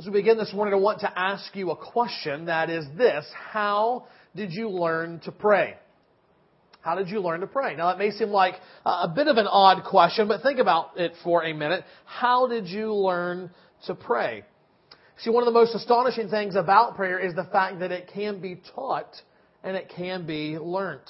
As we begin this morning, I want to ask you a question that is this How did you learn to pray? How did you learn to pray? Now, that may seem like a bit of an odd question, but think about it for a minute. How did you learn to pray? See, one of the most astonishing things about prayer is the fact that it can be taught and it can be learned.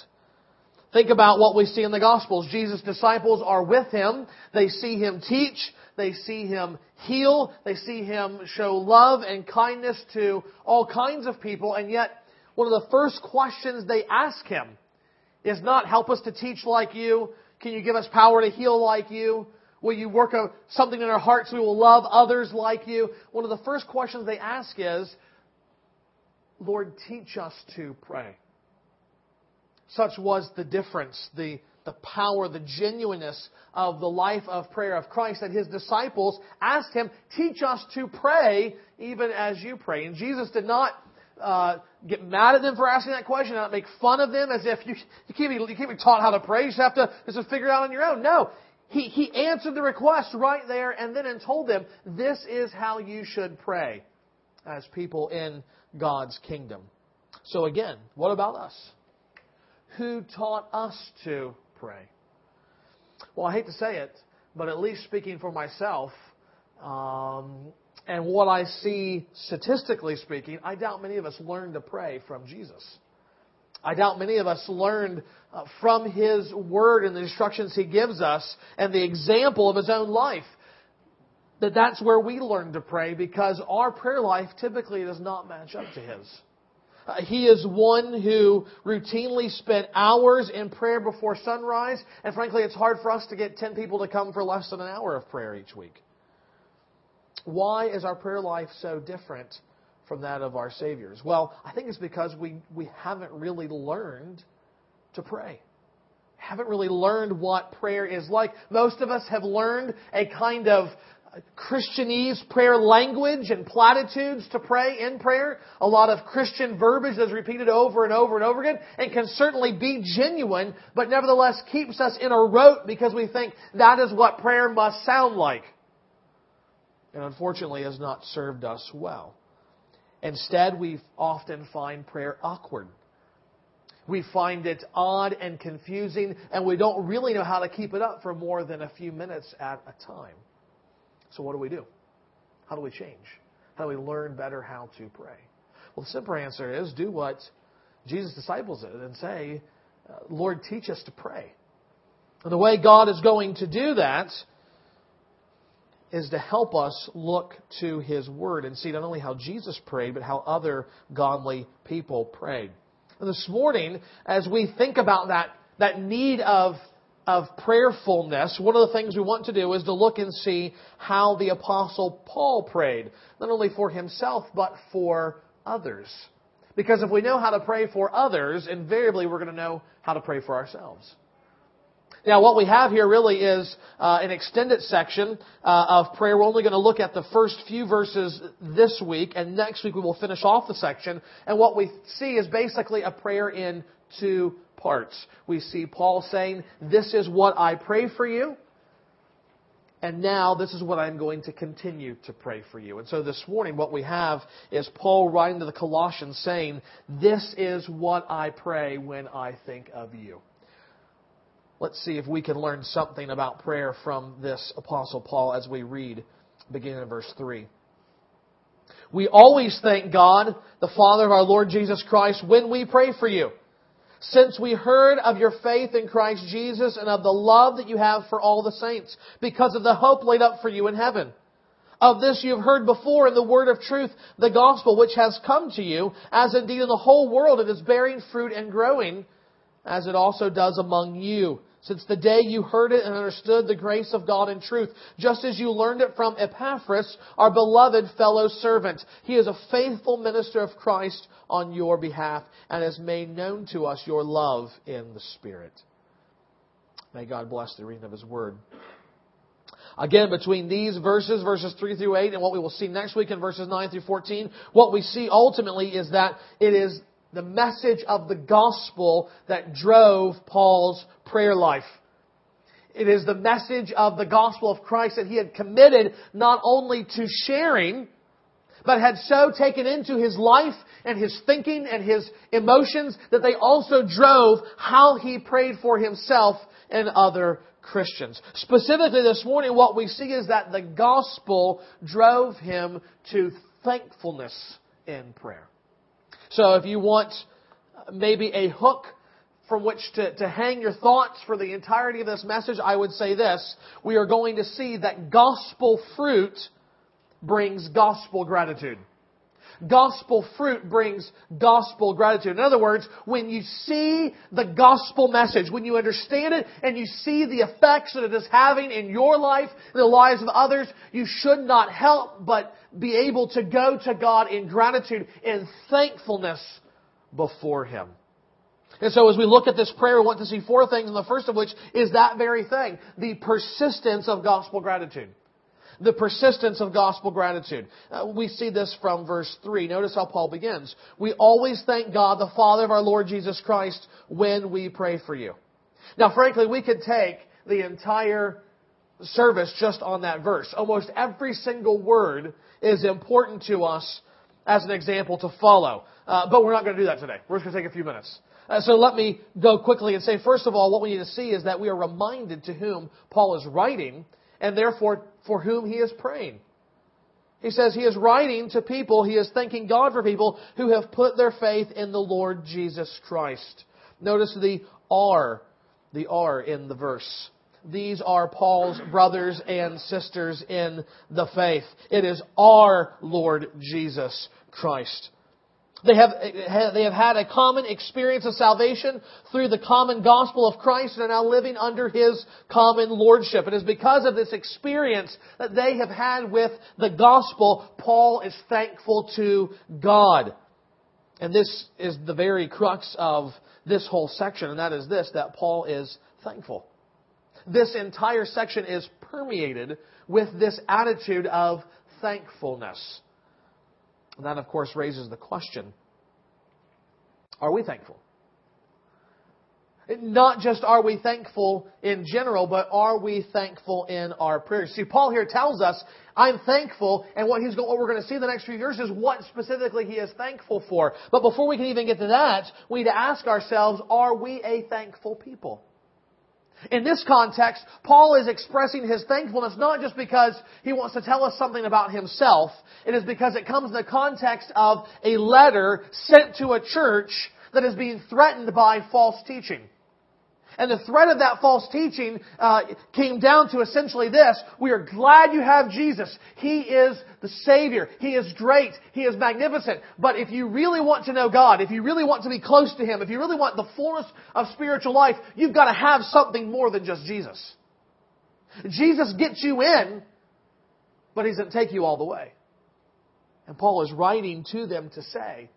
Think about what we see in the Gospels. Jesus' disciples are with him. They see him teach. They see him heal. They see him show love and kindness to all kinds of people. And yet, one of the first questions they ask him is not, help us to teach like you. Can you give us power to heal like you? Will you work something in our hearts so we will love others like you? One of the first questions they ask is, Lord, teach us to pray. Such was the difference, the, the power, the genuineness of the life of prayer of Christ that his disciples asked him, Teach us to pray even as you pray. And Jesus did not uh, get mad at them for asking that question, not make fun of them as if you, you, can't be, you can't be taught how to pray. You just have to just figure it out on your own. No. He, he answered the request right there and then and told them, This is how you should pray as people in God's kingdom. So again, what about us? Who taught us to pray? Well, I hate to say it, but at least speaking for myself, um, and what I see statistically speaking, I doubt many of us learned to pray from Jesus. I doubt many of us learned uh, from His Word and the instructions He gives us and the example of His own life that that's where we learn to pray because our prayer life typically does not match up to His. Uh, he is one who routinely spent hours in prayer before sunrise, and frankly, it's hard for us to get 10 people to come for less than an hour of prayer each week. Why is our prayer life so different from that of our Savior's? Well, I think it's because we, we haven't really learned to pray. Haven't really learned what prayer is like. Most of us have learned a kind of Christianese prayer language and platitudes to pray in prayer, a lot of Christian verbiage that's repeated over and over and over again, and can certainly be genuine, but nevertheless keeps us in a rote because we think that is what prayer must sound like. And unfortunately has not served us well. Instead, we often find prayer awkward. We find it odd and confusing, and we don't really know how to keep it up for more than a few minutes at a time. So what do we do? How do we change? How do we learn better how to pray? Well, the simple answer is do what Jesus' disciples did and say, uh, Lord, teach us to pray. And the way God is going to do that is to help us look to His Word and see not only how Jesus prayed, but how other godly people prayed. And this morning, as we think about that, that need of of prayerfulness, one of the things we want to do is to look and see how the Apostle Paul prayed, not only for himself, but for others. Because if we know how to pray for others, invariably we're going to know how to pray for ourselves. Now, what we have here really is uh, an extended section uh, of prayer. We're only going to look at the first few verses this week, and next week we will finish off the section. And what we see is basically a prayer in two parts. We see Paul saying, This is what I pray for you. And now this is what I'm going to continue to pray for you. And so this morning, what we have is Paul writing to the Colossians saying, This is what I pray when I think of you. Let's see if we can learn something about prayer from this Apostle Paul as we read, beginning in verse 3. We always thank God, the Father of our Lord Jesus Christ, when we pray for you since we heard of your faith in Christ Jesus and of the love that you have for all the saints, because of the hope laid up for you in heaven. Of this you have heard before in the word of truth, the gospel which has come to you, as indeed in the whole world it is bearing fruit and growing, as it also does among you since the day you heard it and understood the grace of God in truth, just as you learned it from Epaphras, our beloved fellow servant. He is a faithful minister of Christ on your behalf and has made known to us your love in the Spirit. May God bless the reading of His Word. Again, between these verses, verses 3 through 8, and what we will see next week in verses 9 through 14, what we see ultimately is that it is the message of the gospel that drove Paul's prayer life. It is the message of the gospel of Christ that he had committed not only to sharing, but had so taken into his life and his thinking and his emotions that they also drove how he prayed for himself and other Christians. Specifically this morning, what we see is that the gospel drove him to thankfulness in prayer. So if you want uh, maybe a hook from which to, to hang your thoughts for the entirety of this message, I would say this. We are going to see that gospel fruit brings gospel gratitude. Gospel fruit brings gospel gratitude. In other words, when you see the gospel message, when you understand it and you see the effects that it is having in your life, in the lives of others, you should not help but be able to go to God in gratitude and thankfulness before Him. And so as we look at this prayer, we want to see four things, and the first of which is that very thing, the persistence of gospel gratitude the persistence of gospel gratitude. Uh, we see this from verse 3. Notice how Paul begins. We always thank God, the Father of our Lord Jesus Christ, when we pray for you. Now, frankly, we could take the entire service just on that verse. Almost every single word is important to us as an example to follow. Uh, but we're not going to do that today. We're just going to take a few minutes. Uh, so let me go quickly and say, first of all, what we need to see is that we are reminded to whom Paul is writing and therefore for whom he is praying. He says he is writing to people, he is thanking God for people who have put their faith in the Lord Jesus Christ. Notice the R, the R in the verse. These are Paul's brothers and sisters in the faith. It is our Lord Jesus Christ. They have, they have had a common experience of salvation through the common gospel of Christ and are now living under His common lordship. It is because of this experience that they have had with the gospel, Paul is thankful to God. And this is the very crux of this whole section, and that is this, that Paul is thankful. This entire section is permeated with this attitude of thankfulness. And that, of course, raises the question are we thankful? Not just are we thankful in general, but are we thankful in our prayers? See, Paul here tells us, I'm thankful, and what, he's, going, what we're going to see in the next few verses is what specifically he is thankful for. But before we can even get to that, we need to ask ourselves, are we a thankful people? In this context, Paul is expressing his thankfulness not just because he wants to tell us something about himself. It is because it comes in the context of a letter sent to a church that is being threatened by false teaching. And the threat of that false teaching uh, came down to essentially this. We are glad you have Jesus. He is the Savior. He is great. He is magnificent. But if you really want to know God, if you really want to be close to Him, if you really want the fullness of spiritual life, you've got to have something more than just Jesus. Jesus gets you in, but He doesn't take you all the way. And Paul is writing to them to say,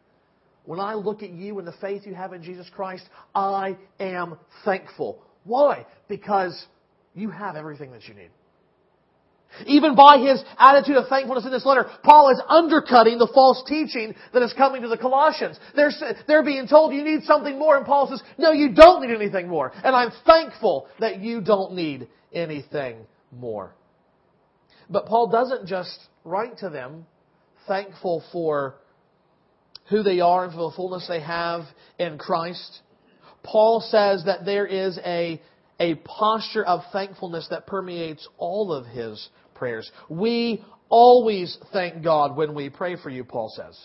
when I look at you and the faith you have in Jesus Christ, I am thankful. Why? Because you have everything that you need. Even by his attitude of thankfulness in this letter, Paul is undercutting the false teaching that is coming to the Colossians. They're, they're being told you need something more, and Paul says, no, you don't need anything more. And I'm thankful that you don't need anything more. But Paul doesn't just write to them thankful for who they are and for the fullness they have in Christ. Paul says that there is a, a posture of thankfulness that permeates all of his prayers. We always thank God when we pray for you, Paul says.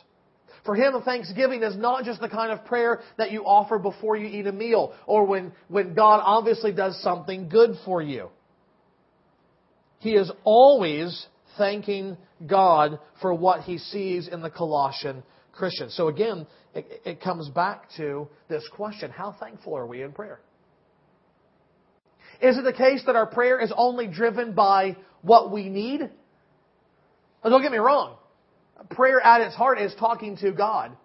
For him, thanksgiving is not just the kind of prayer that you offer before you eat a meal or when, when God obviously does something good for you. He is always thanking God for what he sees in the Colossian Christians. So again, it, it comes back to this question how thankful are we in prayer? Is it the case that our prayer is only driven by what we need? Don't get me wrong. Prayer at its heart is talking to God.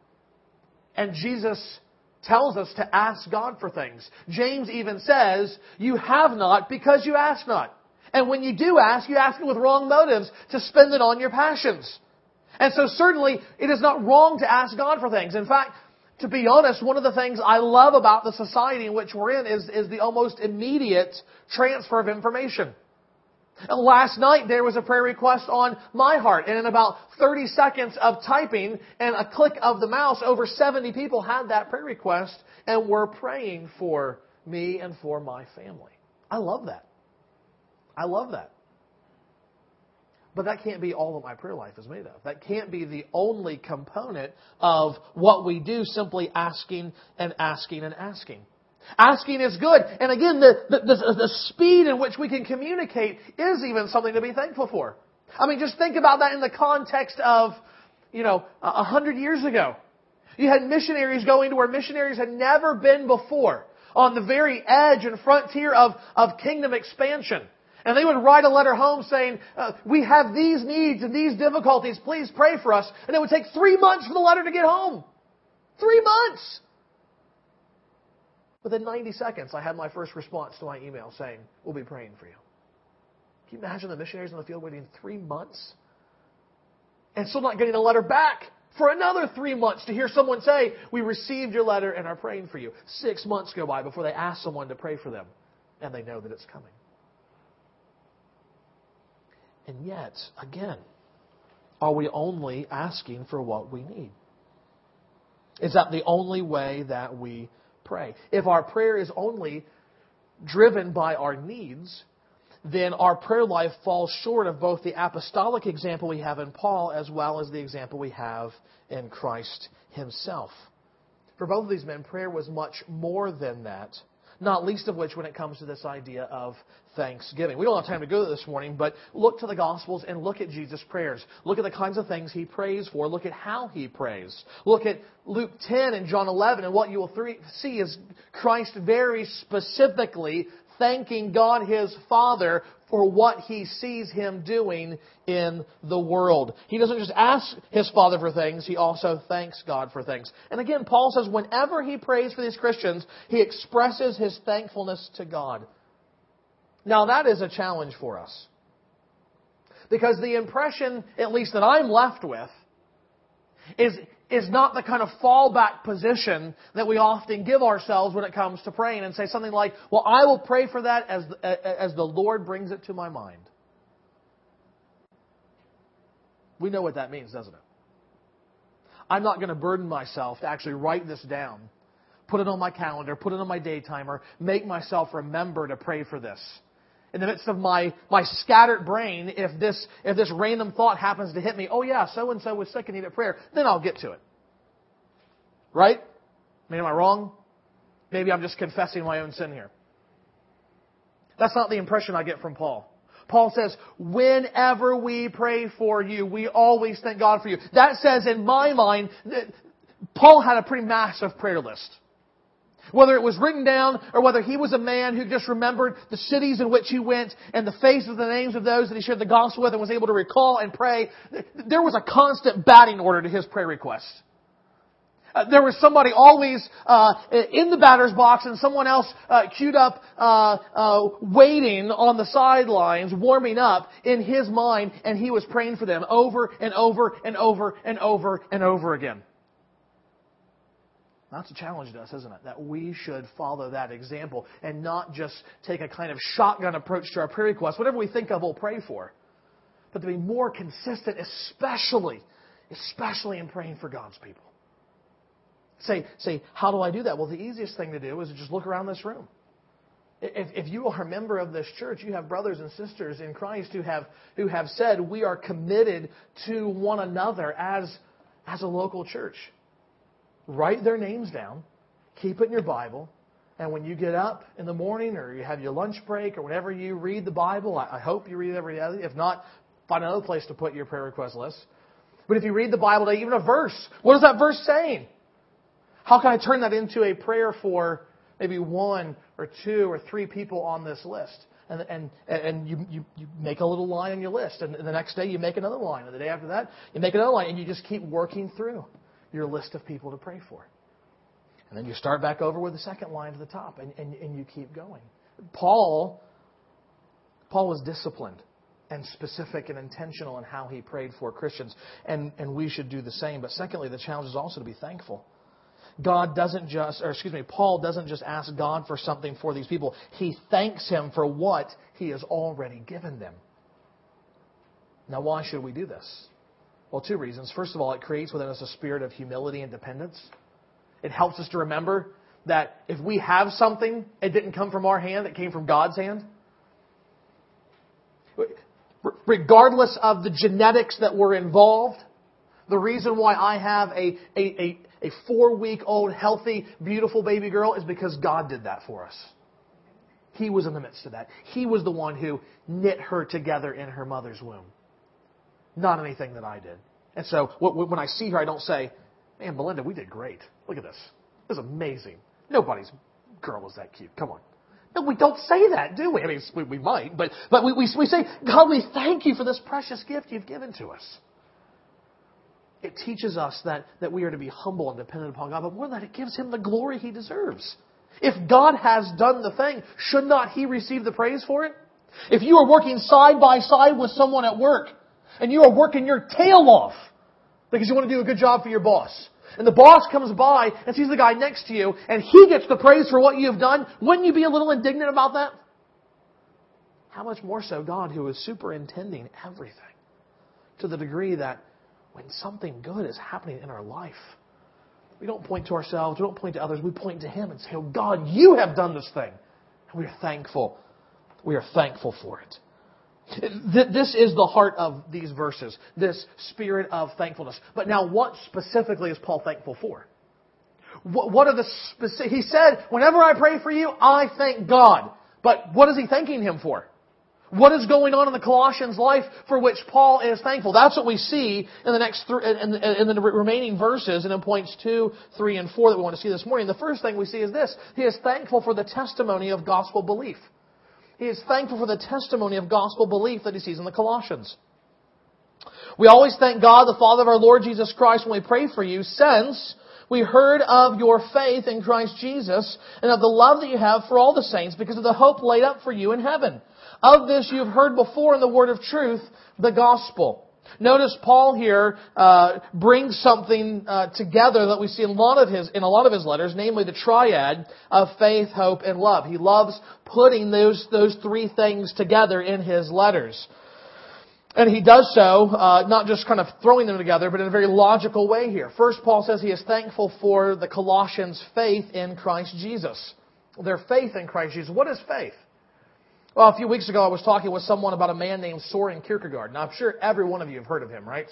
And Jesus tells us to ask God for things. James even says, You have not because you ask not. And when you do ask, you ask it with wrong motives to spend it on your passions. And so certainly it is not wrong to ask God for things. In fact, to be honest, one of the things I love about the society in which we're in is, is the almost immediate transfer of information. Last night there was a prayer request on my heart, and in about 30 seconds of typing and a click of the mouse, over 70 people had that prayer request and were praying for me and for my family. I love that. I love that. But that can't be all that my prayer life is made of. That can't be the only component of what we do, simply asking and asking and asking. Asking is good. And again, the, the, the, the speed in which we can communicate is even something to be thankful for. I mean, just think about that in the context of, you know, a hundred years ago. You had missionaries going to where missionaries had never been before, on the very edge and frontier of, of kingdom expansion. And they would write a letter home saying, uh, we have these needs and these difficulties, please pray for us. And it would take three months for the letter to get home. Three months! Within 90 seconds, I had my first response to my email saying, We'll be praying for you. Can you imagine the missionaries in the field waiting three months and still not getting a letter back for another three months to hear someone say, We received your letter and are praying for you? Six months go by before they ask someone to pray for them, and they know that it's coming. And yet, again, are we only asking for what we need? Is that the only way that we pray. If our prayer is only driven by our needs, then our prayer life falls short of both the apostolic example we have in Paul as well as the example we have in Christ himself. For both of these men, prayer was much more than that not least of which when it comes to this idea of thanksgiving. We don't have time to go this morning, but look to the Gospels and look at Jesus' prayers. Look at the kinds of things he prays for. Look at how he prays. Look at Luke 10 and John 11, and what you will see is Christ very specifically thanking God his Father for what he sees him doing in the world. He doesn't just ask his Father for things, he also thanks God for things. And again, Paul says whenever he prays for these Christians, he expresses his thankfulness to God. Now that is a challenge for us. Because the impression, at least that I'm left with, is is not the kind of fallback position that we often give ourselves when it comes to praying and say something like, well, I will pray for that as, as the Lord brings it to my mind. We know what that means, doesn't it? I'm not going to burden myself to actually write this down, put it on my calendar, put it on my day timer, make myself remember to pray for this in the midst of my, my scattered brain, if this, if this random thought happens to hit me, oh yeah, so and so was sick and needed prayer, then I'll get to it. Right? I mean, am I wrong? Maybe I'm just confessing my own sin here. That's not the impression I get from Paul. Paul says, whenever we pray for you, we always thank God for you. That says in my mind that Paul had a pretty massive prayer list. Whether it was written down or whether he was a man who just remembered the cities in which he went and the faces and the names of those that he shared the gospel with and was able to recall and pray, there was a constant batting order to his prayer request. Uh, there was somebody always uh, in the batter's box and someone else uh, queued up uh, uh, waiting on the sidelines, warming up in his mind, and he was praying for them over and over and over and over and over again. That's a challenge to us, isn't it? That we should follow that example and not just take a kind of shotgun approach to our prayer requests. Whatever we think of, we'll pray for. But to be more consistent, especially, especially in praying for God's people. Say, say, how do I do that? Well, the easiest thing to do is just look around this room. If, if you are a member of this church, you have brothers and sisters in Christ who have, who have said we are committed to one another as, as a local church write their names down, keep it in your Bible, and when you get up in the morning or you have your lunch break or whenever you read the Bible, I hope you read every day. If not, find another place to put your prayer request list. But if you read the Bible, today, even a verse, what is that verse saying? How can I turn that into a prayer for maybe one or two or three people on this list? And, and, and you, you, you make a little line on your list, and the next day you make another line, and the day after that you make another line, and you just keep working through your list of people to pray for. And then you start back over with the second line to the top, and, and, and you keep going. Paul, Paul was disciplined and specific and intentional in how he prayed for Christians, and, and we should do the same. But secondly, the challenge is also to be thankful. God doesn't just, or excuse me, Paul doesn't just ask God for something for these people. He thanks Him for what He has already given them. Now, why should we do this? Well, two reasons. First of all, it creates within us a spirit of humility and dependence. It helps us to remember that if we have something, it didn't come from our hand, it came from God's hand. Regardless of the genetics that were involved, the reason why I have a, a, a, a four week old, healthy, beautiful baby girl is because God did that for us. He was in the midst of that. He was the one who knit her together in her mother's womb. Not anything that I did. And so when I see her, I don't say, man, Belinda, we did great. Look at this. This is amazing. Nobody's girl is that cute. Come on. No, we don't say that, do we? I mean, we, we might, but, but we, we, we say, God, we thank you for this precious gift you've given to us. It teaches us that, that we are to be humble and dependent upon God, but more than that, it gives Him the glory He deserves. If God has done the thing, should not He receive the praise for it? If you are working side by side with someone at work, and you are working your tail off because you want to do a good job for your boss, and the boss comes by and sees the guy next to you and he gets the praise for what you have done, wouldn't you be a little indignant about that? How much more so God who is superintending everything to the degree that when something good is happening in our life, we don't point to ourselves, we don't point to others, we point to Him and say, Oh God, you have done this thing. And we are thankful. We are thankful for it. This is the heart of these verses, this spirit of thankfulness. But now, what specifically is Paul thankful for? What are the specific? He said, "Whenever I pray for you, I thank God." But what is he thanking Him for? What is going on in the Colossians' life for which Paul is thankful? That's what we see in the next th- in, in the remaining verses, and in points two, three, and four that we want to see this morning. The first thing we see is this: he is thankful for the testimony of gospel belief. He is thankful for the testimony of gospel belief that he sees in the Colossians. We always thank God, the Father of our Lord Jesus Christ, when we pray for you, since we heard of your faith in Christ Jesus and of the love that you have for all the saints because of the hope laid up for you in heaven. Of this you have heard before in the word of truth, the gospel. Notice Paul here uh, brings something uh, together that we see in a lot of his in a lot of his letters, namely the triad of faith, hope, and love. He loves putting those those three things together in his letters. And he does so, uh, not just kind of throwing them together, but in a very logical way here. First, Paul says he is thankful for the Colossians' faith in Christ Jesus. Their faith in Christ Jesus. What is faith? Well, a few weeks ago, I was talking with someone about a man named Soren Kierkegaard. Now, I'm sure every one of you have heard of him, right?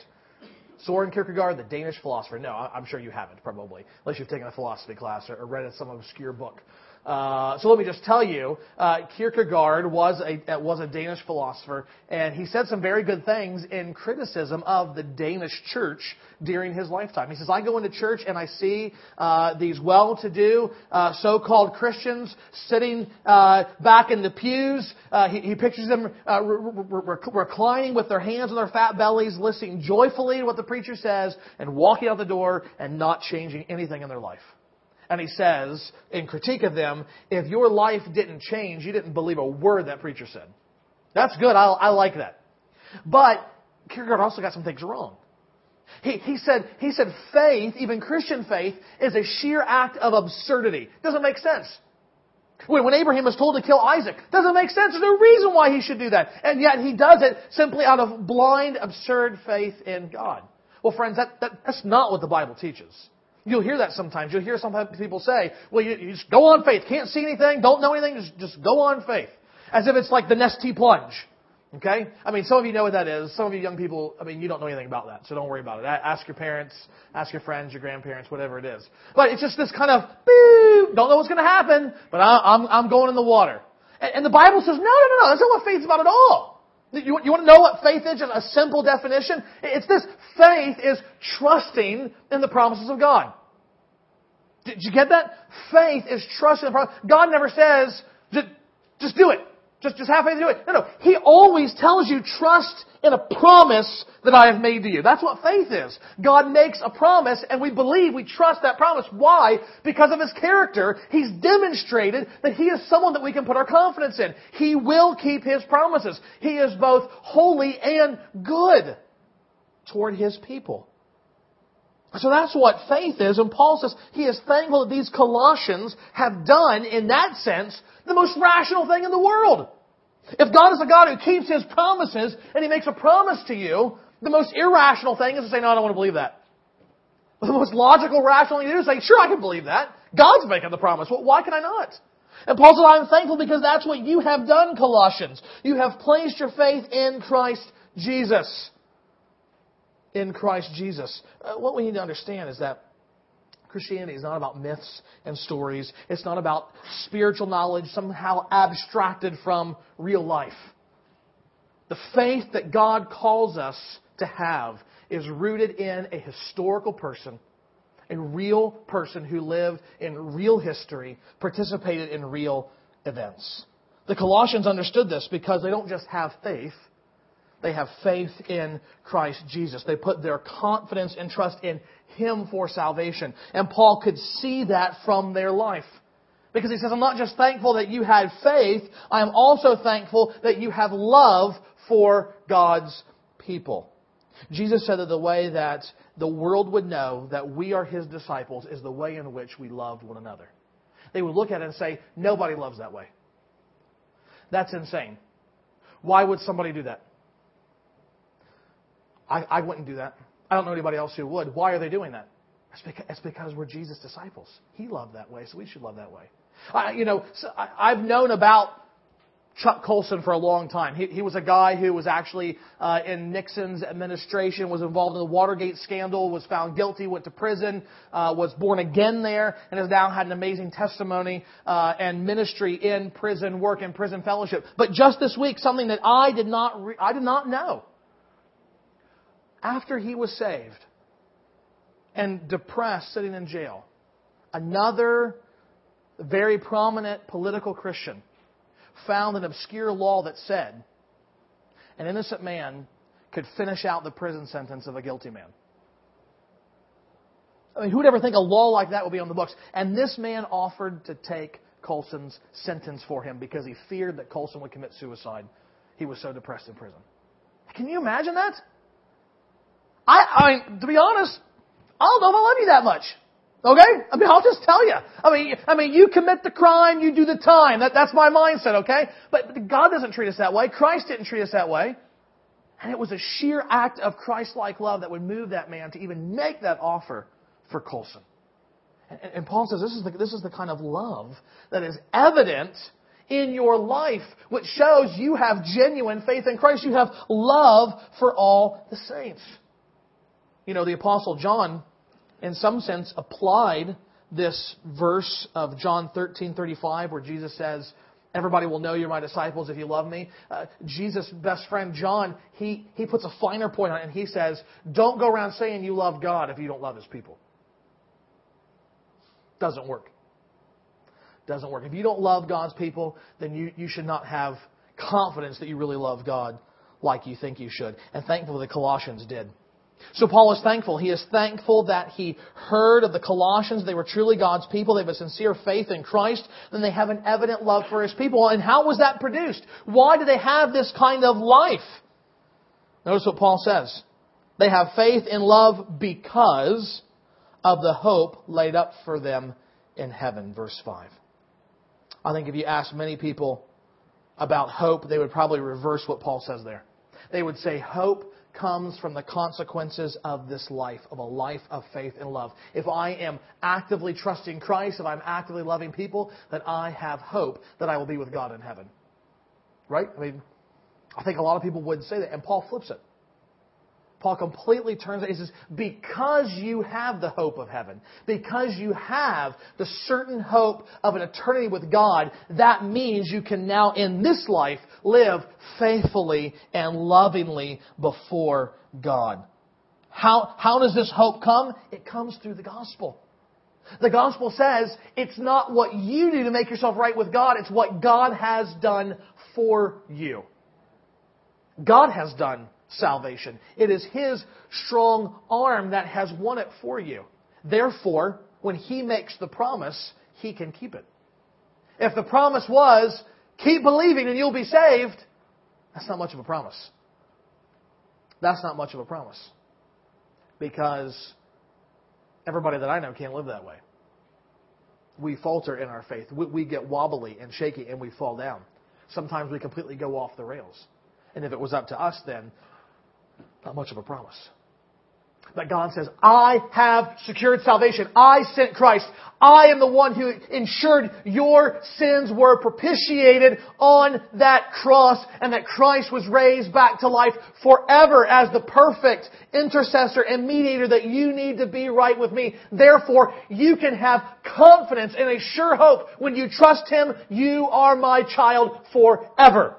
Soren Kierkegaard, the Danish philosopher. No, I'm sure you haven't, probably, unless you've taken a philosophy class or read some obscure book. Uh, so let me just tell you, uh, Kierkegaard was a was a Danish philosopher, and he said some very good things in criticism of the Danish church during his lifetime. He says, "I go into church and I see uh, these well-to-do uh, so-called Christians sitting uh, back in the pews. Uh, he, he pictures them uh, re- re- reclining with their hands on their fat bellies, listening joyfully to what the preacher says, and walking out the door and not changing anything in their life." And he says, in critique of them, if your life didn't change, you didn't believe a word that preacher said. That's good. I, I like that. But Kierkegaard also got some things wrong. He, he, said, he said faith, even Christian faith, is a sheer act of absurdity. Doesn't make sense. When, when Abraham was told to kill Isaac, doesn't make sense. There's no reason why he should do that. And yet he does it simply out of blind, absurd faith in God. Well, friends, that, that, that's not what the Bible teaches. You'll hear that sometimes. You'll hear some people say, well, you, you just go on faith. Can't see anything, don't know anything, just, just go on faith. As if it's like the Nestea plunge. Okay? I mean, some of you know what that is. Some of you young people, I mean, you don't know anything about that, so don't worry about it. Ask your parents, ask your friends, your grandparents, whatever it is. But it's just this kind of, boo, don't know what's going to happen, but I, am I'm going in the water. And, and the Bible says, no, no, no, no, that's not what faith's about at all. You, you want to know what faith is? A simple definition? It's this. Faith is trusting in the promises of God. Did you get that? Faith is trusting the promise. God never says, just, just do it. Just, just to do it. No, no. He always tells you, trust in a promise that I have made to you. That's what faith is. God makes a promise and we believe, we trust that promise. Why? Because of His character. He's demonstrated that He is someone that we can put our confidence in. He will keep His promises. He is both holy and good toward His people. So that's what faith is. And Paul says he is thankful that these Colossians have done, in that sense, the most rational thing in the world. If God is a God who keeps His promises and He makes a promise to you, the most irrational thing is to say, no, I don't want to believe that. The most logical, rational thing to do is say, sure, I can believe that. God's making the promise. Well, why can I not? And Paul said, I'm thankful because that's what you have done, Colossians. You have placed your faith in Christ Jesus. In Christ Jesus. Uh, what we need to understand is that Christianity is not about myths and stories. It's not about spiritual knowledge somehow abstracted from real life. The faith that God calls us to have is rooted in a historical person, a real person who lived in real history, participated in real events. The Colossians understood this because they don't just have faith, they have faith in Christ Jesus. They put their confidence and trust in Him for salvation. And Paul could see that from their life. Because he says, I'm not just thankful that you had faith, I am also thankful that you have love for God's people. Jesus said that the way that the world would know that we are his disciples is the way in which we loved one another. They would look at it and say, nobody loves that way. That's insane. Why would somebody do that? I, I wouldn't do that. I don't know anybody else who would. Why are they doing that? It's because, it's because we're Jesus' disciples. He loved that way, so we should love that way. I, you know, so I, I've known about Chuck Colson for a long time. He, he was a guy who was actually uh, in Nixon's administration, was involved in the Watergate scandal, was found guilty, went to prison, uh, was born again there, and has now had an amazing testimony uh, and ministry in prison work and prison fellowship. But just this week, something that I did not re- I did not know. After he was saved and depressed, sitting in jail, another very prominent political Christian found an obscure law that said an innocent man could finish out the prison sentence of a guilty man. I mean, who would ever think a law like that would be on the books? And this man offered to take Colson's sentence for him because he feared that Colson would commit suicide. He was so depressed in prison. Can you imagine that? I, I to be honest, I don't know if I love you that much. Okay? I mean, I'll just tell you. I mean, I mean, you commit the crime, you do the time. That, that's my mindset, okay? But, but God doesn't treat us that way. Christ didn't treat us that way. And it was a sheer act of Christ-like love that would move that man to even make that offer for Colson. And, and Paul says this is, the, this is the kind of love that is evident in your life, which shows you have genuine faith in Christ. You have love for all the saints. You know, the Apostle John in some sense, applied this verse of John 13:35 where Jesus says, "Everybody will know you're my disciples if you love me." Uh, Jesus' best friend John, he he puts a finer point on it and he says, "Don't go around saying you love God if you don't love his people." Doesn't work. Doesn't work. If you don't love God's people, then you, you should not have confidence that you really love God like you think you should. And thankfully the Colossians did. So Paul is thankful. He is thankful that he heard of the Colossians. They were truly God's people. They have a sincere faith in Christ. Then they have an evident love for his people. And how was that produced? Why do they have this kind of life? Notice what Paul says. They have faith in love because of the hope laid up for them in heaven. Verse 5. I think if you ask many people about hope, they would probably reverse what Paul says there. They would say hope comes from the consequences of this life, of a life of faith and love. If I am actively trusting Christ, if I'm actively loving people, then I have hope that I will be with God in heaven. Right? I mean, I think a lot of people would say that, and Paul flips it. Paul completely turns it. He says, because you have the hope of heaven, because you have the certain hope of an eternity with God, that means you can now in this life live faithfully and lovingly before God. How, how does this hope come? It comes through the gospel. The gospel says it's not what you do to make yourself right with God, it's what God has done for you. God has done salvation. It is His strong arm that has won it for you. Therefore, when He makes the promise, He can keep it. If the promise was, keep believing and you'll be saved, that's not much of a promise. That's not much of a promise. Because Everybody that I know can't live that way. We falter in our faith. We, we get wobbly and shaky and we fall down. Sometimes we completely go off the rails. And if it was up to us, then not much of a promise. But God says, I have secured salvation. I sent Christ. I am the one who ensured your sins were propitiated on that cross and that Christ was raised back to life forever as the perfect intercessor and mediator that you need to be right with me. Therefore, you can have confidence and a sure hope when you trust Him, you are my child forever.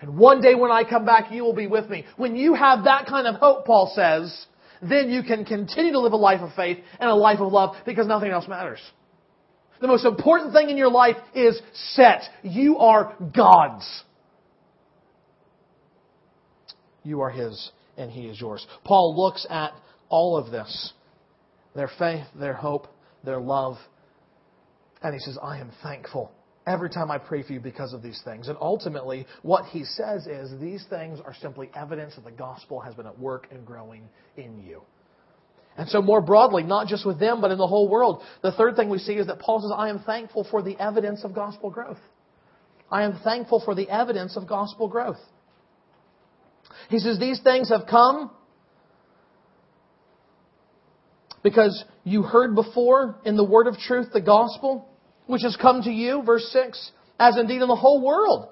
And one day when I come back, you will be with me. When you have that kind of hope, Paul says, then you can continue to live a life of faith and a life of love because nothing else matters. The most important thing in your life is set. You are God's. You are His and He is yours. Paul looks at all of this their faith, their hope, their love, and he says, I am thankful every time I pray for you because of these things. And ultimately, what he says is these things are simply evidence that the gospel has been at work and growing in you. And so, more broadly, not just with them, but in the whole world, the third thing we see is that Paul says, I am thankful for the evidence of gospel growth. I am thankful for the evidence of gospel growth. He says, These things have come because you heard before in the word of truth the gospel which has come to you, verse 6, as indeed in the whole world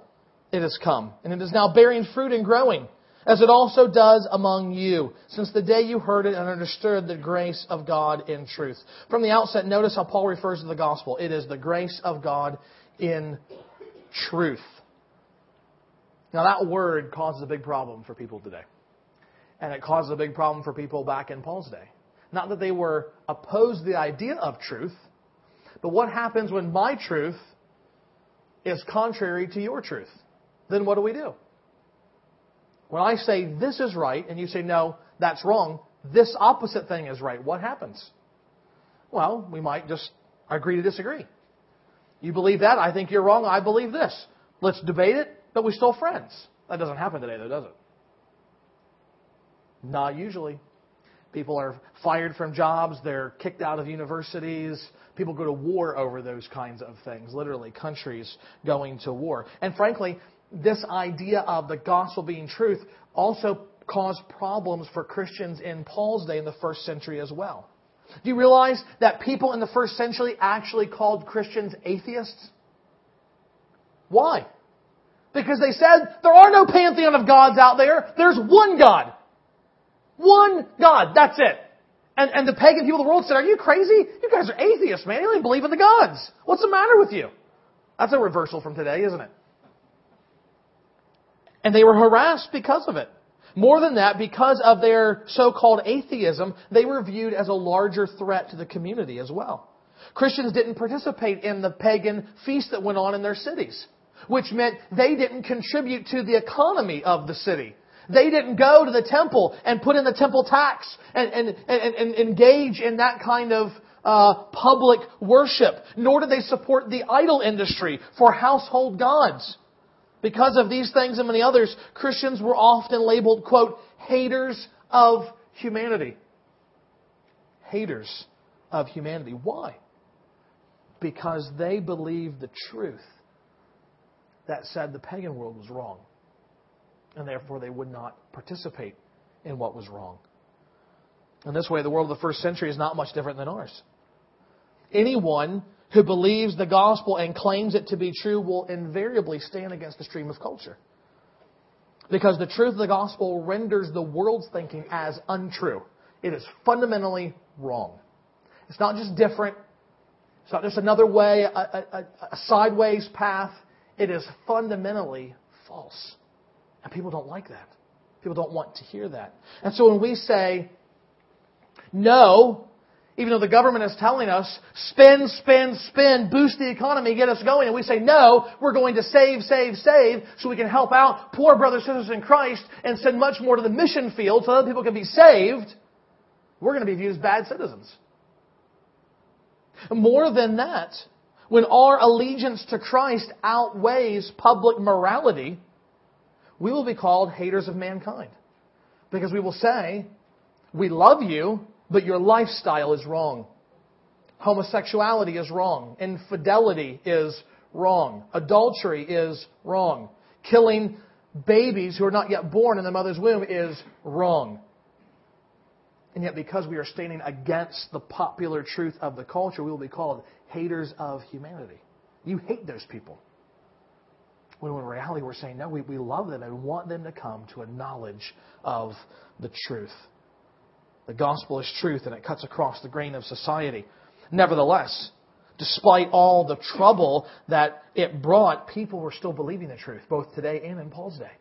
it has come, and it is now bearing fruit and growing, as it also does among you, since the day you heard it and understood the grace of God in truth. From the outset, notice how Paul refers to the gospel. It is the grace of God in truth. Now, that word causes a big problem for people today. And it causes a big problem for people back in Paul's day. Not that they were opposed to the idea of truth, but what happens when my truth is contrary to your truth? Then what do we do? When I say this is right and you say no, that's wrong, this opposite thing is right, what happens? Well, we might just agree to disagree. You believe that, I think you're wrong, I believe this. Let's debate it, but we're still friends. That doesn't happen today, though, does it? Not usually. People are fired from jobs, they're kicked out of universities. People go to war over those kinds of things, literally, countries going to war. And frankly, this idea of the gospel being truth also caused problems for Christians in Paul's day in the first century as well. Do you realize that people in the first century actually called Christians atheists? Why? Because they said there are no pantheon of gods out there. There's one God. One God. That's it. And, and the pagan people of the world said, Are you crazy? You guys are atheists, man. You don't even believe in the gods. What's the matter with you? That's a reversal from today, isn't it? And they were harassed because of it. More than that, because of their so-called atheism, they were viewed as a larger threat to the community as well. Christians didn't participate in the pagan feast that went on in their cities, which meant they didn't contribute to the economy of the city. They didn't go to the temple and put in the temple tax and, and, and, and engage in that kind of uh, public worship, nor did they support the idol industry for household gods. Because of these things and many others, Christians were often labeled, quote, haters of humanity. Haters of humanity. Why? Because they believed the truth that said the pagan world was wrong and therefore they would not participate in what was wrong. In this way, the world of the first century is not much different than ours. Anyone who believes the gospel and claims it to be true will invariably stand against the stream of culture. Because the truth of the gospel renders the world's thinking as untrue. It is fundamentally wrong. It's not just different. It's not just another way, a, a, a sideways path. It is fundamentally false. And people don't like that. People don't want to hear that. And so when we say no, even though the government is telling us spend, spend, spend, boost the economy, get us going, and we say no, we're going to save, save, save so we can help out poor brothers and sisters in Christ and send much more to the mission field so other people can be saved, we're going to be viewed as bad citizens. More than that, when our allegiance to Christ outweighs public morality, we will be called haters of mankind. Because we will say, we love you, but your lifestyle is wrong. Homosexuality is wrong. Infidelity is wrong. Adultery is wrong. Killing babies who are not yet born in the mother's womb is wrong. And yet, because we are standing against the popular truth of the culture, we will be called haters of humanity. You hate those people. When in reality, we're saying, no, we, we love them and want them to come to a knowledge of the truth. The gospel is truth, and it cuts across the grain of society. Nevertheless, despite all the trouble that it brought, people were still believing the truth, both today and in Paul's day.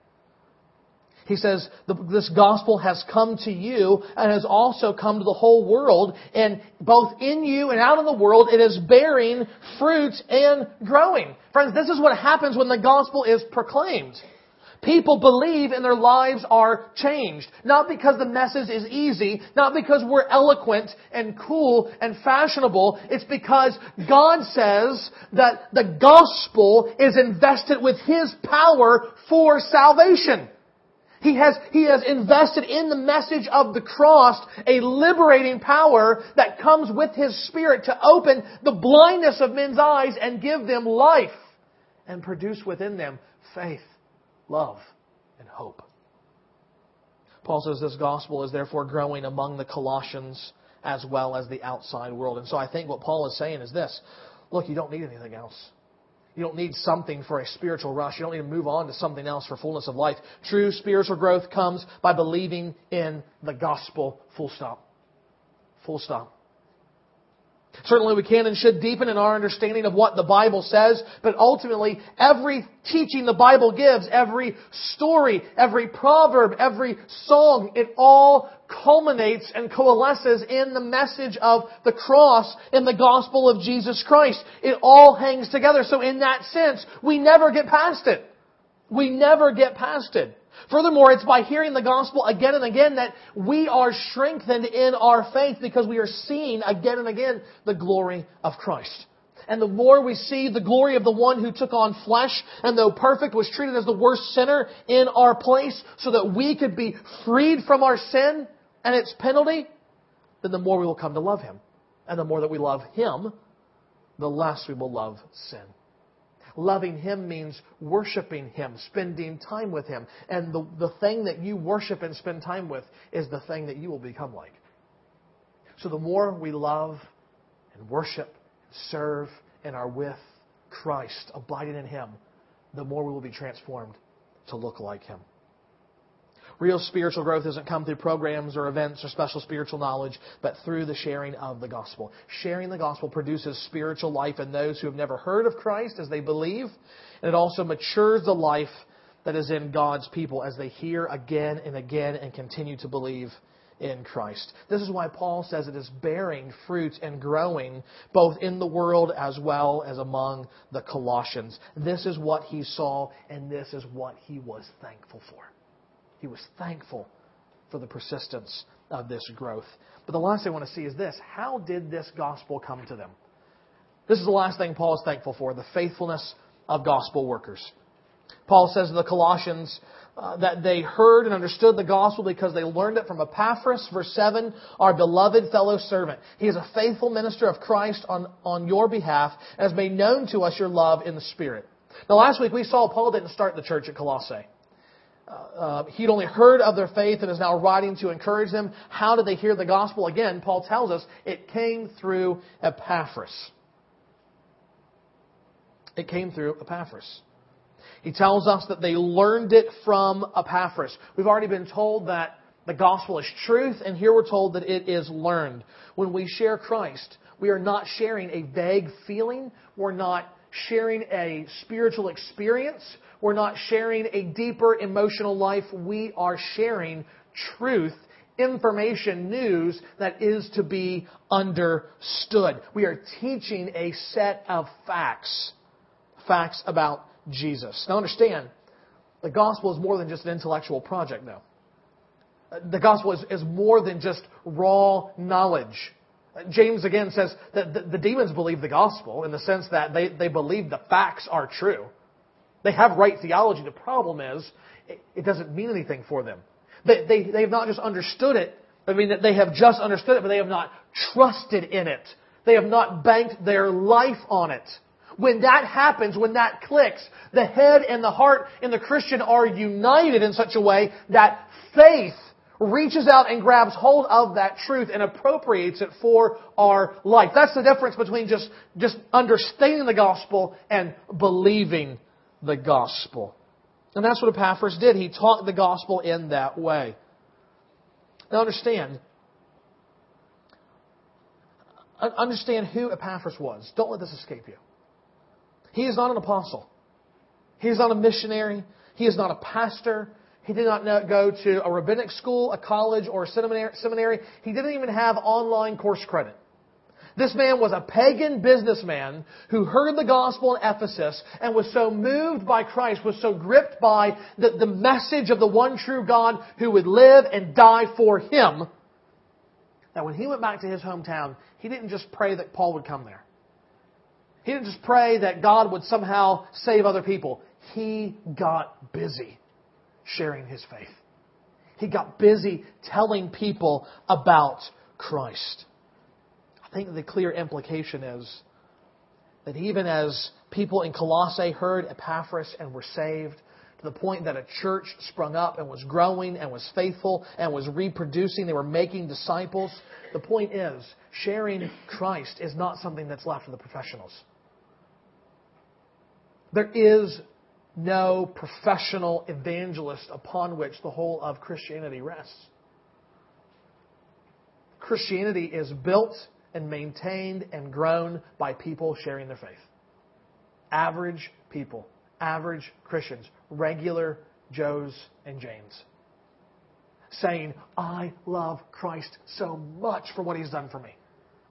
He says, this gospel has come to you and has also come to the whole world. And both in you and out in the world, it is bearing fruit and growing. Friends, this is what happens when the gospel is proclaimed. People believe and their lives are changed. Not because the message is easy, not because we're eloquent and cool and fashionable. It's because God says that the gospel is invested with His power for salvation. He has, he has invested in the message of the cross a liberating power that comes with His Spirit to open the blindness of men's eyes and give them life and produce within them faith, love, and hope. Paul says this gospel is therefore growing among the Colossians as well as the outside world. And so I think what Paul is saying is this look, you don't need anything else. You don't need something for a spiritual rush. You don't need to move on to something else for fullness of life. True spiritual growth comes by believing in the gospel. Full stop. Full stop. Certainly we can and should deepen in our understanding of what the Bible says, but ultimately every teaching the Bible gives, every story, every proverb, every song, it all culminates and coalesces in the message of the cross in the gospel of Jesus Christ. It all hangs together. So in that sense, we never get past it. We never get past it. Furthermore, it's by hearing the gospel again and again that we are strengthened in our faith because we are seeing again and again the glory of Christ. And the more we see the glory of the one who took on flesh and though perfect was treated as the worst sinner in our place so that we could be freed from our sin and its penalty, then the more we will come to love him. And the more that we love him, the less we will love sin. Loving Him means worshiping Him, spending time with Him. And the, the thing that you worship and spend time with is the thing that you will become like. So the more we love and worship, serve, and are with Christ, abiding in Him, the more we will be transformed to look like Him. Real spiritual growth doesn't come through programs or events or special spiritual knowledge, but through the sharing of the gospel. Sharing the gospel produces spiritual life in those who have never heard of Christ as they believe, and it also matures the life that is in God's people as they hear again and again and continue to believe in Christ. This is why Paul says it is bearing fruit and growing both in the world as well as among the Colossians. This is what he saw and this is what he was thankful for. He was thankful for the persistence of this growth. But the last thing I want to see is this how did this gospel come to them? This is the last thing Paul is thankful for the faithfulness of gospel workers. Paul says to the Colossians uh, that they heard and understood the gospel because they learned it from Epaphras, verse 7, our beloved fellow servant. He is a faithful minister of Christ on, on your behalf and has made known to us your love in the Spirit. Now, last week we saw Paul didn't start the church at Colossae. Uh, uh, he'd only heard of their faith and is now writing to encourage them. How did they hear the gospel? Again, Paul tells us it came through Epaphras. It came through Epaphras. He tells us that they learned it from Epaphras. We've already been told that the gospel is truth, and here we're told that it is learned. When we share Christ, we are not sharing a vague feeling. We're not sharing a spiritual experience. We're not sharing a deeper emotional life. We are sharing truth, information, news that is to be understood. We are teaching a set of facts. Facts about Jesus. Now understand, the gospel is more than just an intellectual project, though. The gospel is, is more than just raw knowledge. James again says that the, the, demons believe the gospel in the sense that they, they believe the facts are true. They have right theology. The problem is, it, doesn't mean anything for them. They, they, they have not just understood it, I mean, they have just understood it, but they have not trusted in it. They have not banked their life on it. When that happens, when that clicks, the head and the heart in the Christian are united in such a way that faith reaches out and grabs hold of that truth and appropriates it for our life. That's the difference between just, just understanding the gospel and believing the gospel. And that's what Epaphras did. He taught the gospel in that way. Now understand, understand who Epaphras was. Don't let this escape you. He is not an apostle. He is not a missionary. He is not a pastor. He did not go to a rabbinic school, a college, or a seminary. He didn't even have online course credit. This man was a pagan businessman who heard the gospel in Ephesus and was so moved by Christ, was so gripped by the, the message of the one true God who would live and die for him, that when he went back to his hometown, he didn't just pray that Paul would come there. He didn't just pray that God would somehow save other people. He got busy sharing his faith. He got busy telling people about Christ. I think the clear implication is that even as people in Colossae heard Epaphras and were saved, to the point that a church sprung up and was growing and was faithful and was reproducing, they were making disciples. The point is, sharing Christ is not something that's left to the professionals. There is no professional evangelist upon which the whole of Christianity rests. Christianity is built and maintained and grown by people sharing their faith. Average people, average Christians, regular Joes and Janes. Saying, I love Christ so much for what he's done for me.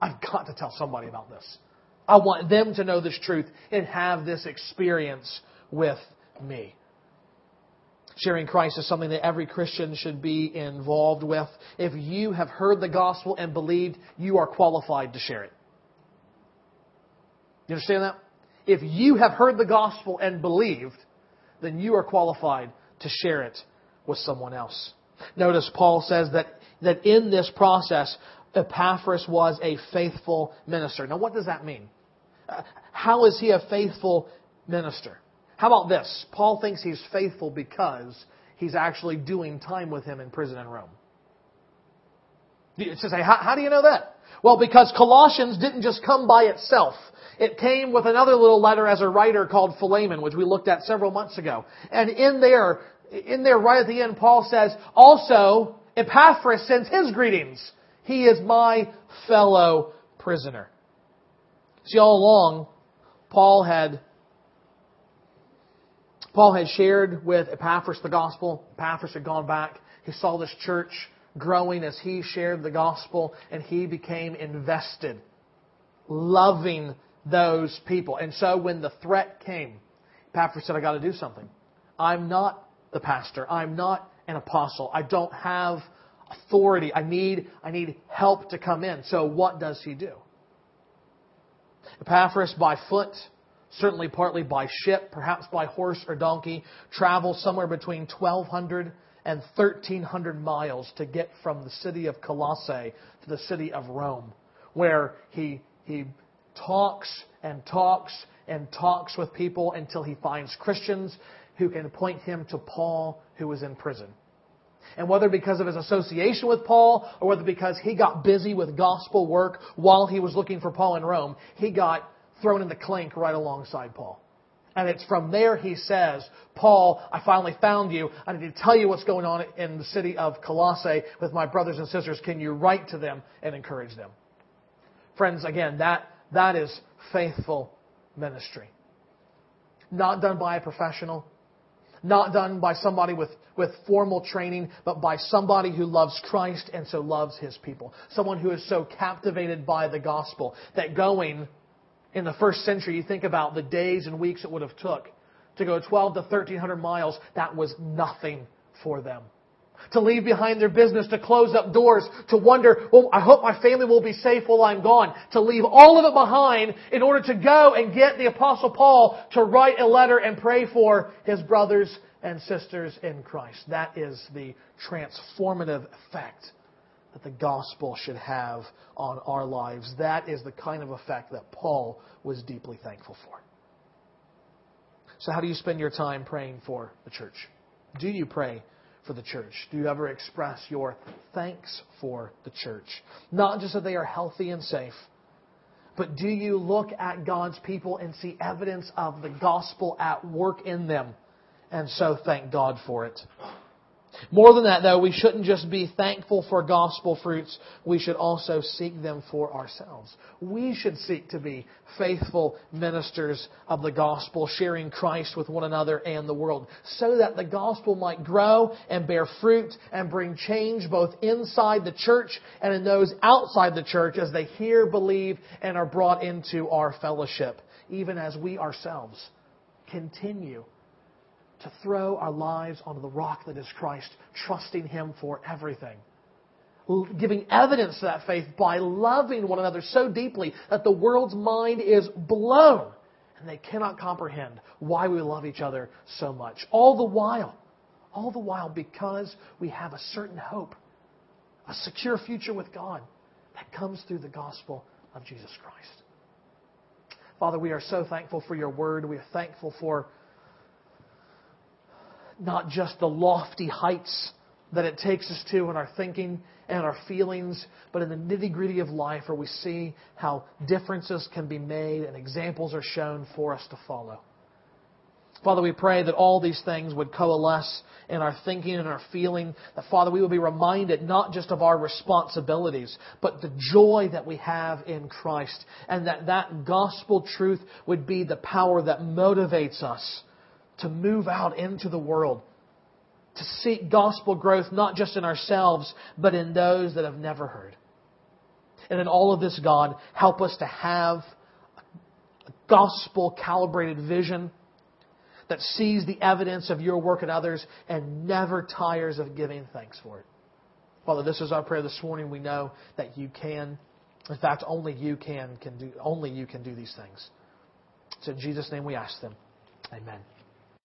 I've got to tell somebody about this. I want them to know this truth and have this experience with me. Sharing Christ is something that every Christian should be involved with. If you have heard the gospel and believed, you are qualified to share it. You understand that? If you have heard the gospel and believed, then you are qualified to share it with someone else. Notice Paul says that, that in this process, Epaphras was a faithful minister. Now, what does that mean? Uh, how is he a faithful minister? How about this? Paul thinks he's faithful because he's actually doing time with him in prison in Rome. You say, how, how do you know that? Well, because Colossians didn't just come by itself. It came with another little letter as a writer called Philemon, which we looked at several months ago. And in there, in there right at the end, Paul says, also, Epaphras sends his greetings. He is my fellow prisoner. See, all along, Paul had Paul had shared with Epaphras the gospel. Epaphras had gone back. He saw this church growing as he shared the gospel, and he became invested, loving those people. And so when the threat came, Epaphras said, I got to do something. I'm not the pastor. I'm not an apostle. I don't have authority. I need, I need help to come in. So what does he do? Epaphras by foot certainly partly by ship, perhaps by horse or donkey, travel somewhere between 1,200 and 1,300 miles to get from the city of Colossae to the city of Rome, where he, he talks and talks and talks with people until he finds Christians who can point him to Paul, who was in prison. And whether because of his association with Paul or whether because he got busy with gospel work while he was looking for Paul in Rome, he got thrown in the clink right alongside Paul. And it's from there he says, Paul, I finally found you. I need to tell you what's going on in the city of Colossae with my brothers and sisters. Can you write to them and encourage them? Friends, again, that, that is faithful ministry. Not done by a professional, not done by somebody with, with formal training, but by somebody who loves Christ and so loves his people. Someone who is so captivated by the gospel that going in the first century, you think about the days and weeks it would have took to go 12 to 1300 miles, that was nothing for them. To leave behind their business, to close up doors, to wonder, well, I hope my family will be safe while I'm gone. To leave all of it behind in order to go and get the apostle Paul to write a letter and pray for his brothers and sisters in Christ. That is the transformative effect that the gospel should have on our lives. That is the kind of effect that Paul was deeply thankful for. So, how do you spend your time praying for the church? Do you pray for the church? Do you ever express your thanks for the church? Not just that they are healthy and safe, but do you look at God's people and see evidence of the gospel at work in them? And so thank God for it. More than that, though, we shouldn't just be thankful for gospel fruits. We should also seek them for ourselves. We should seek to be faithful ministers of the gospel, sharing Christ with one another and the world, so that the gospel might grow and bear fruit and bring change both inside the church and in those outside the church as they hear, believe, and are brought into our fellowship, even as we ourselves continue to throw our lives onto the rock that is Christ, trusting Him for everything. Giving evidence to that faith by loving one another so deeply that the world's mind is blown and they cannot comprehend why we love each other so much. All the while, all the while because we have a certain hope, a secure future with God that comes through the gospel of Jesus Christ. Father, we are so thankful for your word. We are thankful for not just the lofty heights that it takes us to in our thinking and our feelings, but in the nitty gritty of life where we see how differences can be made and examples are shown for us to follow. Father, we pray that all these things would coalesce in our thinking and our feeling, that Father, we will be reminded not just of our responsibilities, but the joy that we have in Christ, and that that gospel truth would be the power that motivates us to move out into the world, to seek gospel growth not just in ourselves, but in those that have never heard. And in all of this, God, help us to have a gospel calibrated vision that sees the evidence of your work in others and never tires of giving thanks for it. Father, this is our prayer this morning. We know that you can. In fact, only you can, can do only you can do these things. So in Jesus' name we ask them. Amen.